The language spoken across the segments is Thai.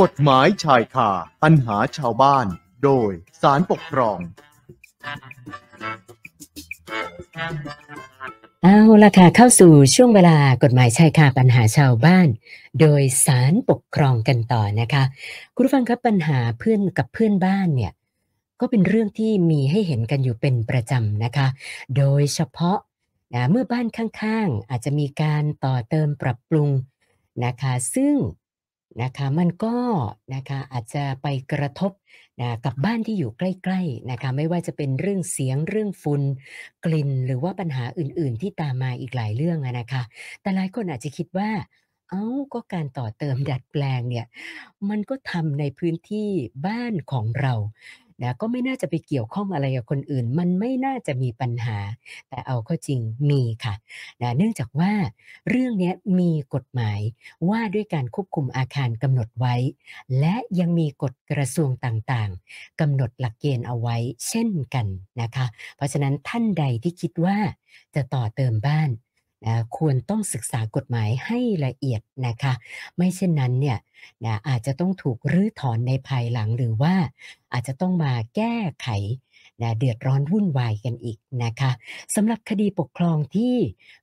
กฎหมายชายคาปัญหาชาวบ้าน โดยสารปกครอง เอาละค่ะเข้าสู่ช่วงเวลากฎหมายชายคาปัญหาชาวบ้าน โดยสารปกครองกันต่อนะคะ คุณผู้ฟังครับปัญหาเพื่อนกับเพื่อนบ้านเนี่ย ก็เป็นเรื่องที่มีให้เห็นกันอยู่เป็นประจำนะคะ โดยเฉพาะนะเมื่อบ้านข้างๆ อาจจะมีการต่อเติมปรับปรุงนะคะ ซึ่ง นะคะมันก็นะคะอาจจะไปกระทบนะกับบ้านที่อยู่ใกล้ๆนะคะไม่ว่าจะเป็นเรื่องเสียงเรื่องฝุ่นกลิ่นหรือว่าปัญหาอื่นๆ ที่ตามมาอีกหลายเรื่องนะคะ แต่หลายคนอาจจะคิดว่าเอ้าก็การต่อเติมดัดแปลงเนี่ยมันก็ทำในพื้นที่บ้านของเรา นะก็ไม่น่าจะไปเกี่ยวข้องอะไรกับคนอื่น มันไม่น่าจะมีปัญหา แต่เอาเข้าจริงมีค่ะนะเนื่องจากว่าเรื่องนี้มีกฎหมายว่าด้วยการควบคุมอาคารกำหนดไว้ และยังมีกฎกระทรวงต่างๆกำหนดหลักเกณฑ์เอาไว้เช่นกันนะคะ เพราะฉะนั้นท่านใดที่คิดว่าจะต่อเติมบ้าน นะควรต้องศึกษากฎหมายให้ละเอียดนะคะ ไม่เช่นนั้นเนี่ยนะอาจจะต้องถูกรื้อถอนในภายหลังหรือว่าอาจจะต้องมาแก้ไขนะเดือดร้อนวุ่นวายกันอีกนะคะสำหรับคดีปกครองที่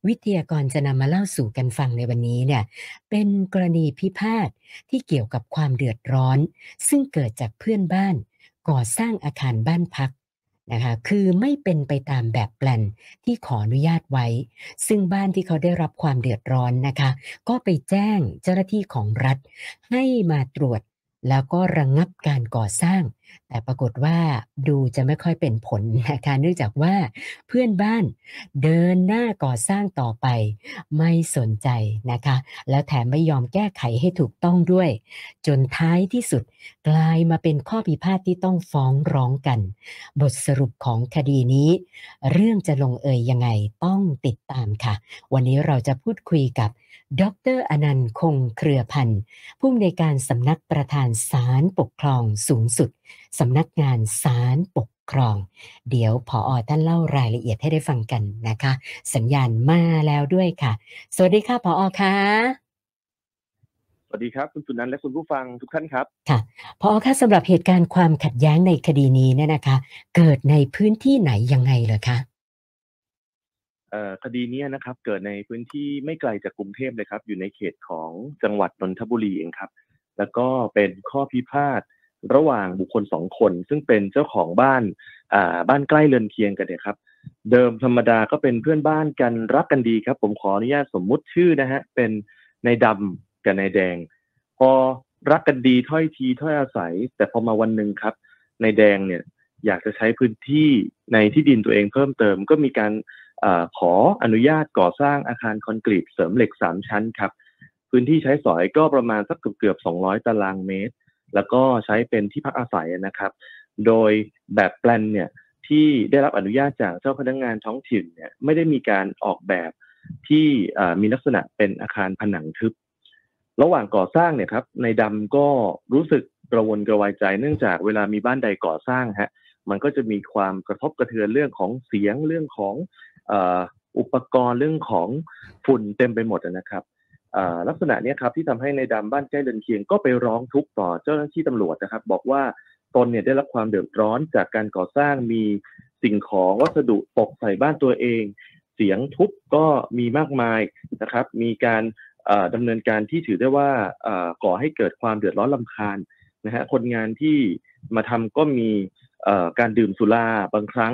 วิทยากรจะนำมาเล่าสู่กันฟังในวันนี้เนี่ยเป็นกรณีพิพาทที่เกี่ยวกับความเดือดร้อน ซึ่งเกิดจากเพื่อนบ้านก่อสร้างอาคารบ้านพัก นะคะคือไม่เป็นไปตามแบบแปลนที่ขออนุญาตไว้ ซึ่งบ้านที่เขาได้รับความเดือดร้อนนะคะ ก็ไปแจ้งเจ้าหน้าที่ของรัฐ ให้มาตรวจแล้วก็ระงงับการก่อสร้าง แต่ปรากฏว่าดูจะไม่ค่อยเป็นผลนะคะเนื่องจากว่าเพื่อนบ้านเดินหน้าก่อสร้างต่อไป ไม่สนใจนะคะ แล้วแถมไม่ยอมแก้ไขให้ถูกต้องด้วย จนท้ายที่สุดกลายมาเป็นข้อพิพาทที่ต้องฟ้องร้องกัน บทสรุปของคดีนี้ เรื่องจะลงเอยยังไงต้องติดตามค่ะ วันนี้เราจะพูดคุยกับดรอนันต์คงเครือพันธ์ผู้อำนวยการสำนักประธานศาลปกครองสูงสุด สำนักงานศาลปกครอง เดี๋ยวพออท่านเล่ารายละเอียดให้ได้ฟังกันนะคะ สัญญาณมาแล้วด้วยค่ะ สวัสดีค่ะพออค่ะสวัสดีครับ คุณสุนันท์และคุณผู้ฟังทุกท่านครับค่ะพอค่ะสำหรับเหตุการณ์ความขัดแย้งในคดีนี้เนี่ยนะคะ เกิดในพื้นที่ไหนยังไงเหรอคะเอ่อคดีเนี้ยนะครับ เกิดในพื้นที่ไม่ไกลจากกรุงเทพเลยครับ อยู่ในเขตของจังหวัดนนทบุรีเองครับ แล้วก็เป็นข้อพิพาท ระหว่างบุคคลสองคน ซึ่งเป็นเจ้าของบ้านอ่าบ้านใกล้เรือนเคียงกันเนี่ยครับ เดิมธรรมดาก็เป็นเพื่อนบ้านกันรักกันดีครับ ผมขออนุญาตสมมุติชื่อนะฮะเป็นนายดำกับนายแดง พอรักกันดีถ้อยทีถ้อยอาศัย แต่พอมาวันหนึ่งครับนายแดงเนี่ยอยากจะใช้พื้นที่ในที่ดินตัวเองเพิ่มเติม ก็มีการอาขออนุญาตก่อสร้างอาคารคอนกรีตเสริมเหล็กสามชั้นครับ พื้นที่ใช้สอยก็ประมาณสักเกือบเกือบ200ตารางเมตร แล้วก็ใช้เป็นที่พักอาศัยนะครับ โดยแบบแปลนเนี่ยที่ได้รับอนุญาตจากเจ้าพนักงานท้องถิ่นเนี่ยไม่ได้มีการออกแบบที่มีลักษณะเป็นอาคารผนังทึบ ระหว่างก่อสร้างเนี่ยครับในดำก็รู้สึกกระวนกระวายใจ เนื่องจากเวลามีบ้านใดก่อสร้างฮะมันก็จะมีความกระทบกระเทือนเรื่องของเสียงเรื่องของอ,อุปกรณ์เรื่องของฝุ่นเต็มไปหมดนะครับ ลักษณะนี้ครับที่ทำให้ในดำบ้านใกล้เรือนเคียงก็ไปร้องทุกข์ต่อเจ้าหน้าที่ตำรวจนะครับ บอกว่าตนเนี่ยได้รับความเดือดร้อนจากการก่อสร้างมีสิ่งของวัสดุตกใส่บ้านตัวเอง เสียงทุบก็มีมากมายนะครับ มีการอ่าดำเนินการที่ถือได้ว่าก่อให้เกิดความเดือดร้อนลำคาญนะฮะคนงานที่มาทำก็มีการดื่มสุราบางครั้ง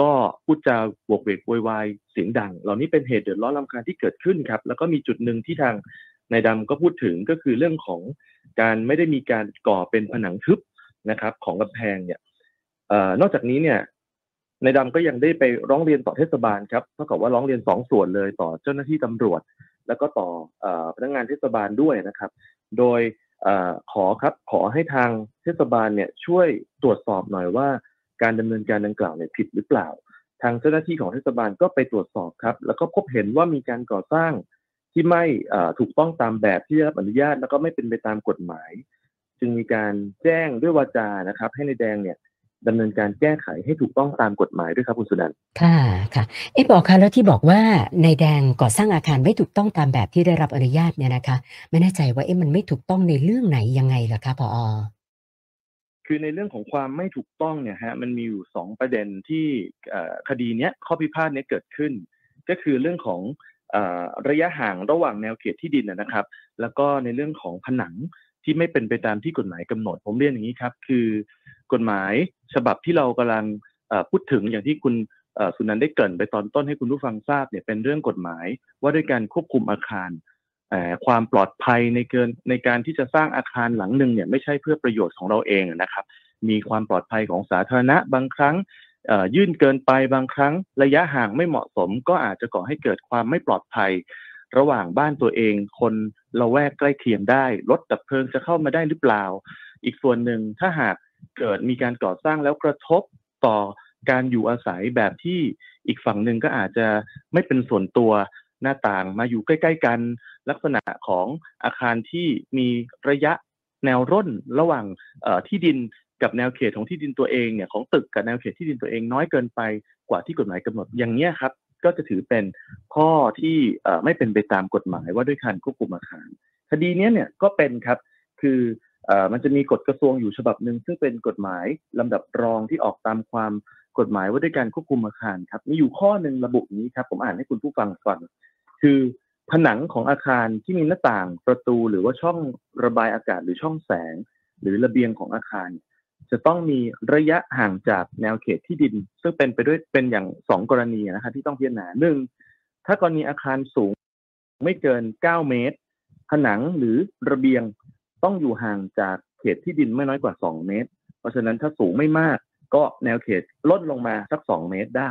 ก็พูดจาบวกเวกโวยวายเสียงดัง เหล่านี้เป็นเหตุเดือดร้อนรำคาญที่เกิดขึ้นครับ แล้วก็มีจุดหนึ่งที่ทางนายดำก็พูดถึงก็คือเรื่องของการไม่ได้มีการก่อเป็นผนังทึบนะครับ ของกำแพงเนี่ยออนอกจากนี้เนี่ยนายดำก็ยังได้ไปร้องเรียนต่อเทศบาลครับเท่ากับว่าร้องเรียนสองส่วนเลยต่อเจ้าหน้าที่ตำรวจ แล้วก็ต่ออพนักงานเทศบาลด้วยนะครับ โดยอขอครับขอให้ทางเทศบาลเนี่ยช่วยตรวจสอบหน่อยว่า การดำเนินการดังกล่าวเนี่ยผิดหรือเปล่า ทางเจ้าหน้าที่ของเทศบาลก็ไปตรวจสอบครับ แล้วก็พบเห็นว่ามีการก่อสร้างที่ไม่ถูกต้องตามแบบที่ได้รับอนุญาต แล้วก็ไม่เป็นไปตามกฎหมาย จึงมีการแจ้งด้วยวาจานะครับ ให้ในายแดงเนี่ยดำเนินการแก้ไขให้ถูกต้องตามกฎหมายด้วยครับคุณสุนันค่ะค่ะเอ๊บอกค่ะแล้วที่บอกว่าในแดงก่อสร้างอาคารไม่ถูกต้องตามแบบที่ได้รับอนุญาตเนี่ยนะคะ ไม่แน่ใจว่าเอ๊ะมันไม่ถูกต้องในเรื่องไหนยังไงล่ะคะพอ คือในเรื่องของความไม่ถูกต้องเนี่ยฮะมันมีอยู่สองประเด็นที่คดีเนี้ยข้อพิพาทเนี้ยเกิดขึ้น ก็คือเรื่องของอระยะห่างระหว่างแนวเขตที่ดินนะครับ แล้วก็ในเรื่องของผนังที่ไม่เป็นไปตามที่กฎหมายกำหนด ผมเรียนอย่างนี้ครับ คือกฎหมายฉบับที่เรากำลังพูดถึงอย่างที่คุณสุนันได้เกริ่นไปตอนต้นให้คุณผู้ฟังทราบเนี่ยเป็นเรื่องกฎหมายว่าด้วยการควบคุมอาคาร ความปลอดภัยในเกินในการที่จะสร้างอาคารหลังหนึ่งเนี่ยไม่ใช่เพื่อประโยชน์ของเราเองนะครับ มีความปลอดภัยของสาธารณะบางครั้งยื่นเกินไปบางครั้งระยะห่างไม่เหมาะสม ก็อาจจะก่อให้เกิดความไม่ปลอดภัย ระหว่างบ้านตัวเอง คนละแวกใกล้เคียงได้รถดับเพลิงจะเข้ามาได้หรือเปล่า อีกส่วนหนึ่งถ้าหากเกิดมีการก่อสร้างแล้วกระทบต่อการอยู่อาศัยแบบที่อีกฝั่งหนึ่งก็อาจจะไม่เป็นส่วนตัว หน้าต่างมาอยู่ใกล้ ๆ กัน ลักษณะของอาคารที่มีระยะแนวร่นระหว่างที่ดินกับแนวเขตของที่ดินตัวเองเนี่ยของตึกกับแนวเขตที่ดินตัวเองน้อยเกินไปกว่าที่กฎหมายกำหนดอย่างนี้ครับ ก็จะถือเป็นข้อที่ไม่เป็นไปตามกฎหมายว่าด้วยการควบคุมอาคาร คดีนี้เนี่ยก็เป็นครับคือเอ่อมันจะมีกฎกระทรวงอยู่ฉบับหนึ่งซึ่งเป็นกฎหมายลำดับรองที่ออกตามความกฎหมายว่าด้วยการควบคุมอาคารครับมีอยู่ข้อหนึ่งระบุนี้ครับ ผมอ่านให้คุณผู้ฟังฟัง คือผนังของอาคารที่มีหน้าต่างประตูหรือว่าช่องระบายอากาศหรือช่องแสง หรือระเบียงของอาคาร จะต้องมีระยะห่างจากแนวเขตที่ดิน ซึ่งเป็นไปด้วยเป็นอย่างสองกรณีนะครับที่ต้องพิจารณาหนึ่งถ้ากรณีอาคารสูงไม่เกิน 9 เมตร ผนังหรือระเบียงต้องอยู่ห่างจากเขตที่ดินไม่น้อยกว่า 2 เมตร เพราะฉะนั้นถ้าสูงไม่มาก ก็แนวเขตลดลงมาสัก 2 เมตรได้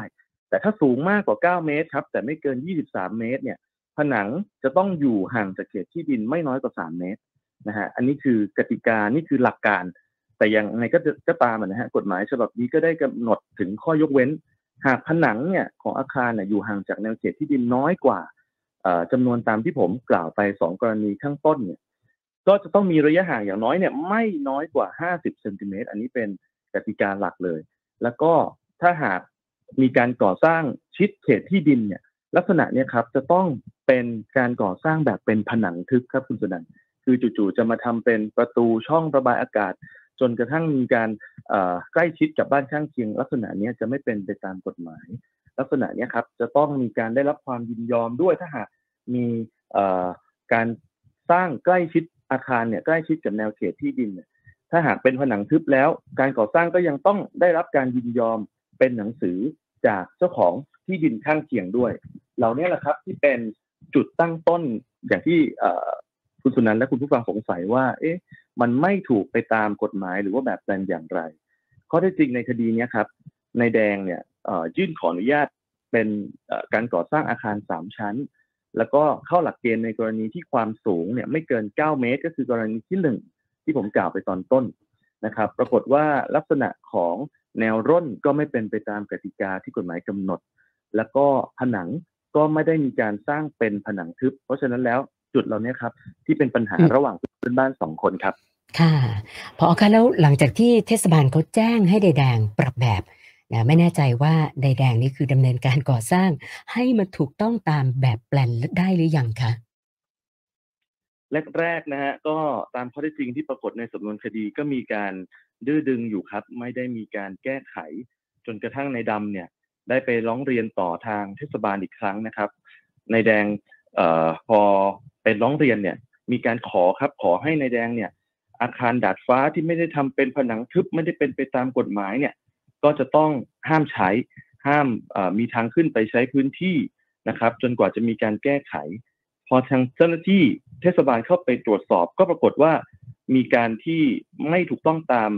แต่ถ้าสูงมากกว่า 9 เมตรครับแต่ไม่เกิน 23 เมตรเนี่ยผนังจะต้องอยู่ห่างจากเขตที่ดินไม่น้อยกว่า 3 เมตรนะฮะอันนี้คือกติกานี่คือหลักการ แต่ยังไงก็ก็ตามนะฮะกฎหมายฉบับนี้ก็ได้กำหนดถึงข้อยกเว้น หากผนังเนี่ยของอาคารเนี่ยอยู่ห่างจากแนวเขตที่ดินน้อยกว่าเอ่อจำนวนตามที่ผมกล่าวไป 2 กรณีข้างต้นเนี่ยก็จะต้องมีระยะห่างอย่างน้อยเนี่ยไม่น้อยกว่า 50เซนติเมตรอันนี้เป็นกติกาหลักเลย แล้วก็ถ้าหาก มีการก่อสร้างชิดเขตที่ดินเนี่ย ลักษณะเนี่ยครับจะต้องเป็นการก่อสร้างแบบเป็นผนังทึบครับคุณสุนันคือจู่ๆจะมาทำเป็นประตูช่องระบายอากาศ จนกระทั่งมีการใกล้ชิดกับบ้านข้างเคียง ลักษณะนี้จะไม่เป็นไปตามกฎหมาย ลักษณะนี้ครับจะต้องมีการได้รับความยินยอมด้วยถ้าหากมีการสร้างใกล้ชิดอาคารเนี่ยใกล้ชิดกับแนวเขตที่ดินเนี่ยถ้าหากเป็นผนังทึบแล้ว การก่อสร้างก็ยังต้องได้รับการยินยอมเป็นหนังสือ จากเจ้าของที่ดินข้างเคียงด้วยเหล่านี้แหละครับที่เป็นจุดตั้งต้นอย่างที่คุณสุนันและคุณผู้ฟังสงสัยว่า เอ๊ะ มันไม่ถูกไปตามกฎหมายหรือว่าแบบแปลนอย่างไร ข้อเท็จจริงในคดีนี้ครับนายแดงเนี่ยยื่นขออนุญาตเป็นการก่อสร้างอาคารสามชั้น แล้วก็เข้าหลักเกณฑ์ในกรณีที่ความสูงเนี่ยไม่เกิน 9 เมตร ก็คือกรณีที่หนึ่งที่ผมกล่าวไปตอนต้นนะครับ ปรากฏว่าลักษณะของ แนวร่นก็ไม่เป็นไปตามกติกาที่กฎหมายกำหนด แล้วก็ผนังก็ไม่ได้มีการสร้างเป็นผนังทึบ เพราะฉะนั้นแล้วจุดเหล่านี้ครับ ที่เป็นปัญหาอืมระหว่างเพื่อนบ้านสองคนครับ ค่ะพอคะแล้วหลังจากที่เทศบาลเขาแจ้งให้ใดแดงปรับแบบนะไม่แน่ใจว่าใดแดงนี่คือดำเนินการก่อสร้าง ให้มันถูกต้องตามแบบแปลนได้หรือยังคะแรกๆนะฮะก็ตามข้อเท็จจริงที่ปรากฏในสำนวนคดีก็มีการ ดื้อดึงอยู่ครับ ไม่ได้มีการแก้ไข จนกระทั่งในดำเนี่ย ได้ไปร้องเรียนต่อทางเทศบาลอีกครั้งนะครับ ในแดงออพอเป็นร้องเรียนเนี่ย มีการขอครับ ขอให้ในแดงเนี่ย อาคารดาดฟ้าที่ไม่ได้ทำเป็นผนังทึบไม่ได้เป็นไปตามกฎหมายเนี่ย ก็จะต้องห้ามใช้ห้ามมีทางขึ้นไปใช้พื้นที่นะครับ จนกว่าจะมีการแก้ไข พอทางเจ้าหน้าที่เทศบาลเข้าไปตรวจสอบ ก็ปรากฏว่ามีการที่ไม่ถูกต้องตาม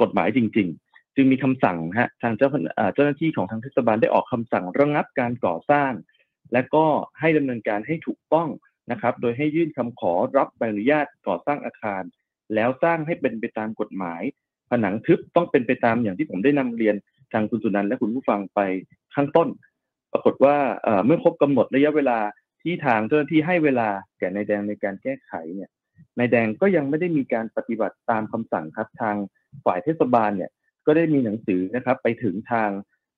กฎหมายจริง ๆ จึงมีคำสั่งฮะทางเจ้าเจ้าหน้าที่ของทางเทศบาลได้ออกคำสั่งระงับการก่อสร้าง และก็ให้ดำเนินการให้ถูกต้องนะครับ โดยให้ยื่นคำขอรับใบอนุญาตก่อสร้างอาคาร แล้วสร้างให้เป็นไปตามกฎหมาย ผนังทึบต้องเป็นไปตามอย่างที่ผมได้นำเรียนทางคุณสุนันท์และคุณผู้ฟังไปข้างต้น ปรากฏว่าเมื่อครบกำหนดระยะเวลาที่ทางเจ้าหน้าที่ให้เวลาแก่นายแดงในการแก้ไขเนี่ยนายแดงก็ยังไม่ได้มีการปฏิบัติตามคำสั่งครับทาง ฝ่ายเทศบาลเนี่ยก็ได้มีหนังสือนะครับไปถึงทาง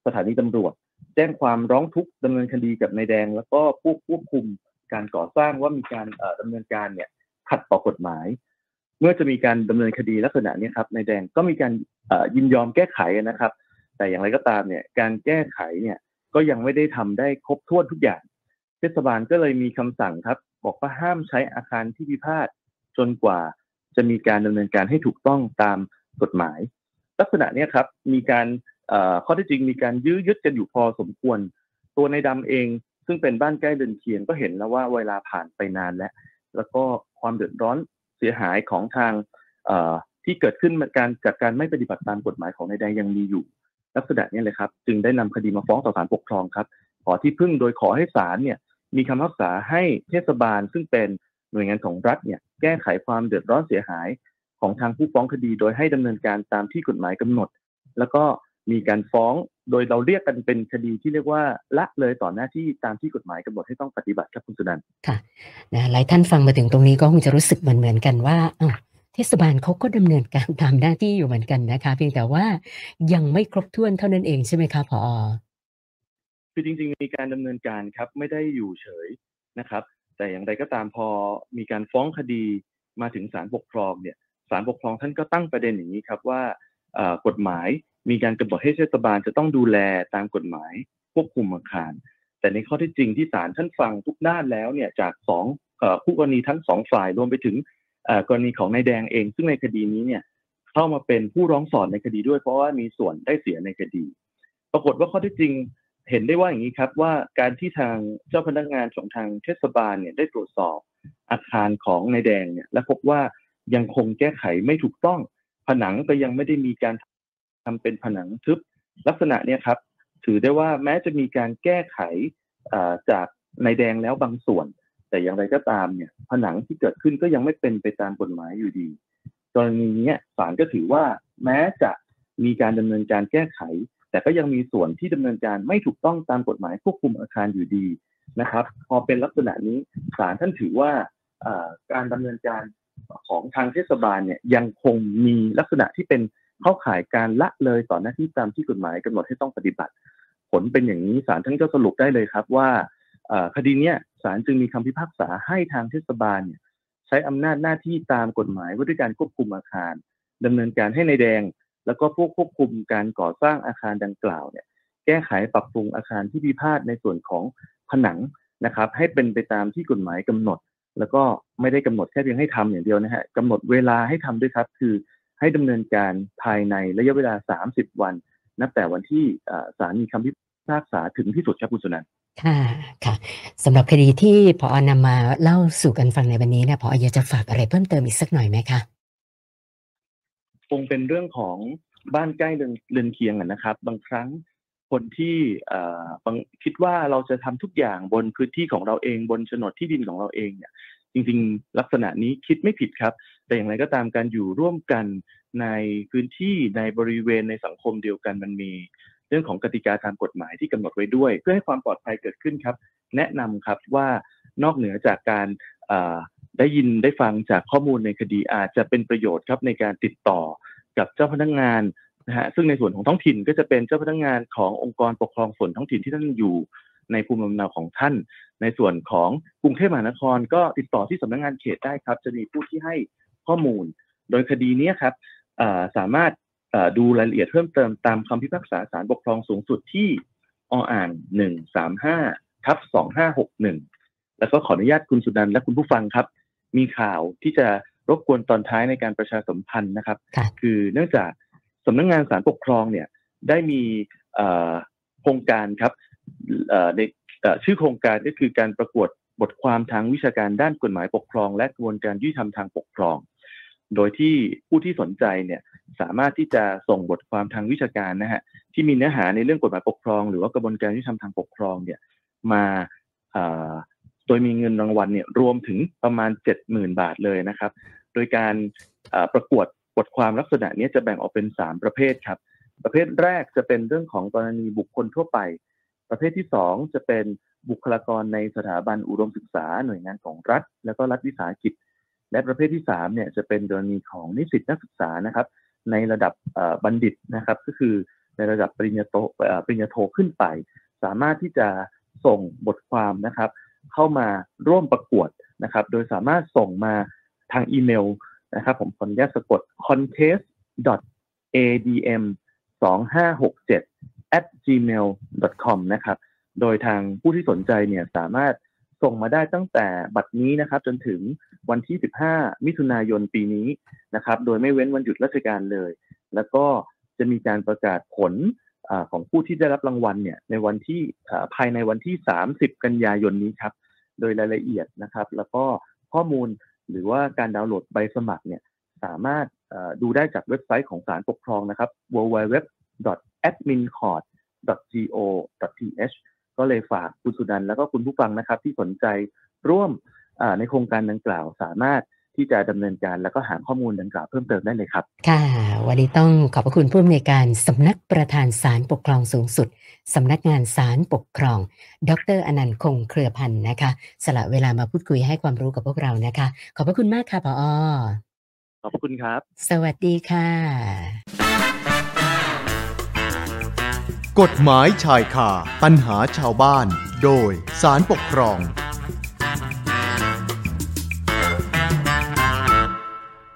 สถานีตำรวจ แจ้งความร้องทุกข์ดำเนินคดีกับนายแดง แล้วก็ผู้ควบคุมการก่อสร้างว่ามีการเอ่อดำเนินการเนี่ยขัดต่อกฎหมาย เมื่อจะมีการดำเนินคดีลักษณะนี้ครับนายแดงก็มีการยินยอมแก้ไขนะครับ แต่อย่างไรก็ตามเนี่ยการแก้ไขเนี่ยก็ยังไม่ได้ทำได้ครบถ้วนทุกอย่าง เทศบาลก็เลยมีคำสั่งครับ บอกว่าห้ามใช้อาคารที่พิพาทจนกว่าจะมีการดำเนินการให้ถูกต้องตาม กฎหมาย ลักษณะนี้ครับมีการข้อเท็จจริงมีการยื้อยึดกันอยู่พอสมควร ตัวในดำเอง ซึ่งเป็นบ้านใกล้เดินเคียงก็เห็นแล้วว่าเวลาผ่านไปนานแล้ว แล้วก็ความเดือดร้อนเสียหายของทางที่เกิดขึ้นการจากการไม่ปฏิบัติตามกฎหมายของนายแดงยังมีอยู่ ลักษณะนี้เลยครับจึงได้นำคดีมาฟ้องต่อศาลปกครองครับ ขอที่พึ่งโดยขอให้ศาลเนี่ยมีคำพักษาให้เทศบาลซึ่งเป็นหน่วยงานของรัฐเนี่ยแก้ไขความเดือดร้อนเสียหาย ของทางผู้ฟ้องคดีโดยให้ดำเนินการตามที่กฎหมายกำหนด แล้วก็มีการฟ้องโดยเราเรียกกันเป็นคดีที่เรียกว่าละเลยต่อหน้าที่ตามที่กฎหมายกำหนดให้ต้องปฏิบัติครับคุณสุนันท์ค่ะนะหลายท่านฟังมาถึงตรงนี้ก็คงจะรู้สึกเหมือนเหมือนๆกันว่าอ้าวเทศบาลเขาก็ดำเนินการตามหน้าที่อยู่เหมือนกันนะคะ เพียงแต่ว่ายังไม่ครบถ้วนเท่านั้นเองใช่ไหมคะผอคือจริง ๆ มีการดำเนินการครับไม่ได้อยู่เฉยนะครับ แต่อย่างไรก็ตามพอมีการฟ้องคดีมาถึงศาลปกครองเนี่ย ศาลปกครองท่านก็ตั้งประเด็นอย่างนี้ครับว่ากฎหมายมีการกำหนดให้เทศบาลจะต้องดูแลตามกฎหมายควบคุมอาคาร แต่ในข้อที่จริงที่ศาลท่านฟังทุกด้านแล้วเนี่ยจากสองเอ่กรณีทั้งสองฝ่ายรวมไปถึงกรณีของนายแดงเอง ซึ่งในคดีนี้เนี่ยเข้ามาเป็นผู้ร้องสอนในคดีด้วย เพราะว่ามีส่วนได้เสียในคดี ปรากฏว่าข้อที่จริงเห็นได้ว่าอย่างนี้ครับว่าการที่ทางเจ้าพนักงานของทางเทศบาลเนี่ยได้ตรวจสอบอาคารของนายแดงเนี่ยและพบว่า ยังคงแก้ไขไม่ถูกต้อง ผนังก็ยังไม่ได้มีการทำเป็นผนังทึบ ลักษณะเนี่ยครับ ถือได้ว่าแม้จะมีการแก้ไขจากในแดงแล้วบางส่วน แต่อย่างไรก็ตามเนี่ยผนังที่เกิดขึ้นก็ยังไม่เป็นไปตามกฎหมายอยู่ดีกรณีนี้ศาลก็ถือว่าแม้จะมีการดำเนินการแก้ไข แต่ก็ยังมีส่วนที่ดำเนินการไม่ถูกต้องตามกฎหมายควบคุมอาคารอยู่ดีนะครับ พอเป็นลักษณะนี้ศาลท่านถือว่าอ่าการดำเนินการ ของทางเทศบาลเนี่ยยังคงมีลักษณะที่เป็นเข้าข่ายการละเลยต่อหน้าที่ตามที่กฎหมายกำหนดให้ต้องปฏิบัติ ผลเป็นอย่างนี้ศาลท่านก็สรุปได้เลยครับว่าคดีเนี้ยศาลจึงมีคำพิพากษาให้ทางเทศบาลเนี่ยใช้อำนาจหน้าที่ตามกฎหมายว่าด้วยการควบคุมอาคารดำเนินการให้ในายแดง แล้วก็ผู้ควบคุมการก่อสร้างอาคารดังกล่าวเนี่ยแก้ไขปรับปรุงอาคารที่พิพาทในส่วนของผนังนะครับ ให้เป็นไปตามที่กฎหมายกำหนด แล้วก็ไม่ได้กำหนดแค่เพียงให้ทำอย่างเดียวนะฮะกำหนดเวลาให้ทำด้วยครับ คือให้ดำเนินการภายในระยะเวลา 30 วัน นับแต่วันที่อ่าศาลมีคำพิพากษาถึงที่สุดครับคุณสุนันท์ค่ะค่ะสำหรับคดีที่พอนำมาเล่าสู่กันฟังในวันนี้เนี่ยพออยากจะฝากอะไรเพิ่มเติมอีกสักหน่อยไหมคะคงเป็นเรื่องของบ้านใกล้เรือนเรือนเคียงอะนะครับ บางครั้ง คนที่คิดว่าเราจะทำทุกอย่างบนพื้นที่ของเราเองบนโฉนดที่ดินของเราเองเนี่ยจริงๆ ลักษณะนี้คิดไม่ผิดครับ แต่อย่างไรก็ตามการอยู่ร่วมกันในพื้นที่ในบริเวณในสังคมเดียวกันมันมีเรื่องของกติกาตามกฎหมายที่กำหนดไว้ด้วย เพื่อให้ความปลอดภัยเกิดขึ้นครับ แนะนำครับว่านอกเหนือจากการได้ยินได้ฟังจากข้อมูลในคดีอาจจะเป็นประโยชน์ครับในการติดต่อกับเจ้าพนักงาน นะฮะซึ่งในส่วนของท้องถิ่นก็จะเป็นเจ้าพนักงานขององค์กรปกครองส่วนท้องถิ่นที่ท่านอยู่ในภูมิลำเนาของท่าน ในส่วนของกรุงเทพมหานคร ก็ติดต่อที่สำนักงานเขตได้ครับ จะมีผู้ที่ให้ข้อมูล โดยคดีเนี้ยครับเอ่อสามารถเอ่อดูรายละเอียดเพิ่มเติมตามคำพิพากษาศาลปกครองสูงสุดที่ออ่างหนึ่งสามห้าทับสองห้าหกหนึ่งแล้วก็ขออนุญาตคุณสุนันท์และคุณผู้ฟังครับ มีข่าวที่จะรบกวนตอนท้ายในการประชาสัมพันธ์นะครับค่ะคือเนื่องจาก สำนักงานศาลปกครองเนี่ยได้มีโครงการครับในชื่อโครงการก็คือการประกวดบทความทางวิชาการด้านกฎหมายปกครอง และกระบวนการยุติธรรมทางปกครอง โดยที่ผู้ที่สนใจเนี่ยสามารถที่จะส่งบทความทางวิชาการนะฮะที่มีเนื้อหาในเรื่องกฎหมายปกครอง หรือว่ากระบวนการยุติธรรมทางปกครองเนี่ยมาโดยมีเงินรางวัลเนี่ยรวมถึงประมาณ 70,000 บาทเลยนะครับ โดยการประกวด บทความลักษณะนี้จะแบ่งออกเป็น 3 ประเภทครับ ประเภทแรกจะเป็นเรื่องของกรณีบุคคลทั่วไป ประเภทที่ 2 จะเป็นบุคลากรในสถาบันอุดมศึกษาหน่วยงานของรัฐ แล้วก็รัฐวิสาหกิจ และประเภทที่3เนี่ยจะเป็นกรณีของนิสิตนักศึกษานะครับ ในระดับบัณฑิตนะครับ ก็คือในระดับปริญญาโทปริญญาโทขึ้นไป สามารถที่จะส่งบทความนะครับ เข้ามาร่วมประกวดนะครับ โดยสามารถส่งมาทางอีเมล นะครับผมขออนุญาตสะกด contest adm 2567 at gmail com นะครับ โดยทางผู้ที่สนใจเนี่ยสามารถส่งมาได้ตั้งแต่บัดนี้นะครับ จนถึงวันที่ 15 มิถุนายนปีนี้นะครับ โดยไม่เว้นวันหยุดราชการเลย แล้วก็จะมีการประกาศผลอของผู้ที่ได้รับรางวัลเนี่ยในวันที่ภายในวันที่ 30 กันยายนนี้ครับ โดยรายละเอียดนะครับ แล้วก็ข้อมูล หรือว่าการดาวน์โหลดใบสมัครเนี่ยสามารถดูได้จากเว็บไซต์ของศาลปกครองนะครับ www.admincourt.go.th ก็เลยฝากคุณสุนันแล้วก็คุณผู้ฟังนะครับ ที่สนใจร่วมในโครงการดังกล่าวสามารถ ที่จะดำเนินการแล้วก็หาข้อมูลดังกล่าวเพิ่มเติมได้เลยครับ ค่ะ วันนี้ต้องขอบพระคุณผู้อำนวยการสำนักประธานศาลปกครองสูงสุดสำนักงานศาลปกครอง ดรอนันต์คงเครือพันธ์นะคะ สละเวลามาพูดคุยให้ความรู้กับพวกเรานะคะ ขอบพระคุณมากค่ะพอขอบคุณครับ สวัสดีค่ะ กฎหมายชายคาปัญหาชาวบ้าน โดยสารปกครอง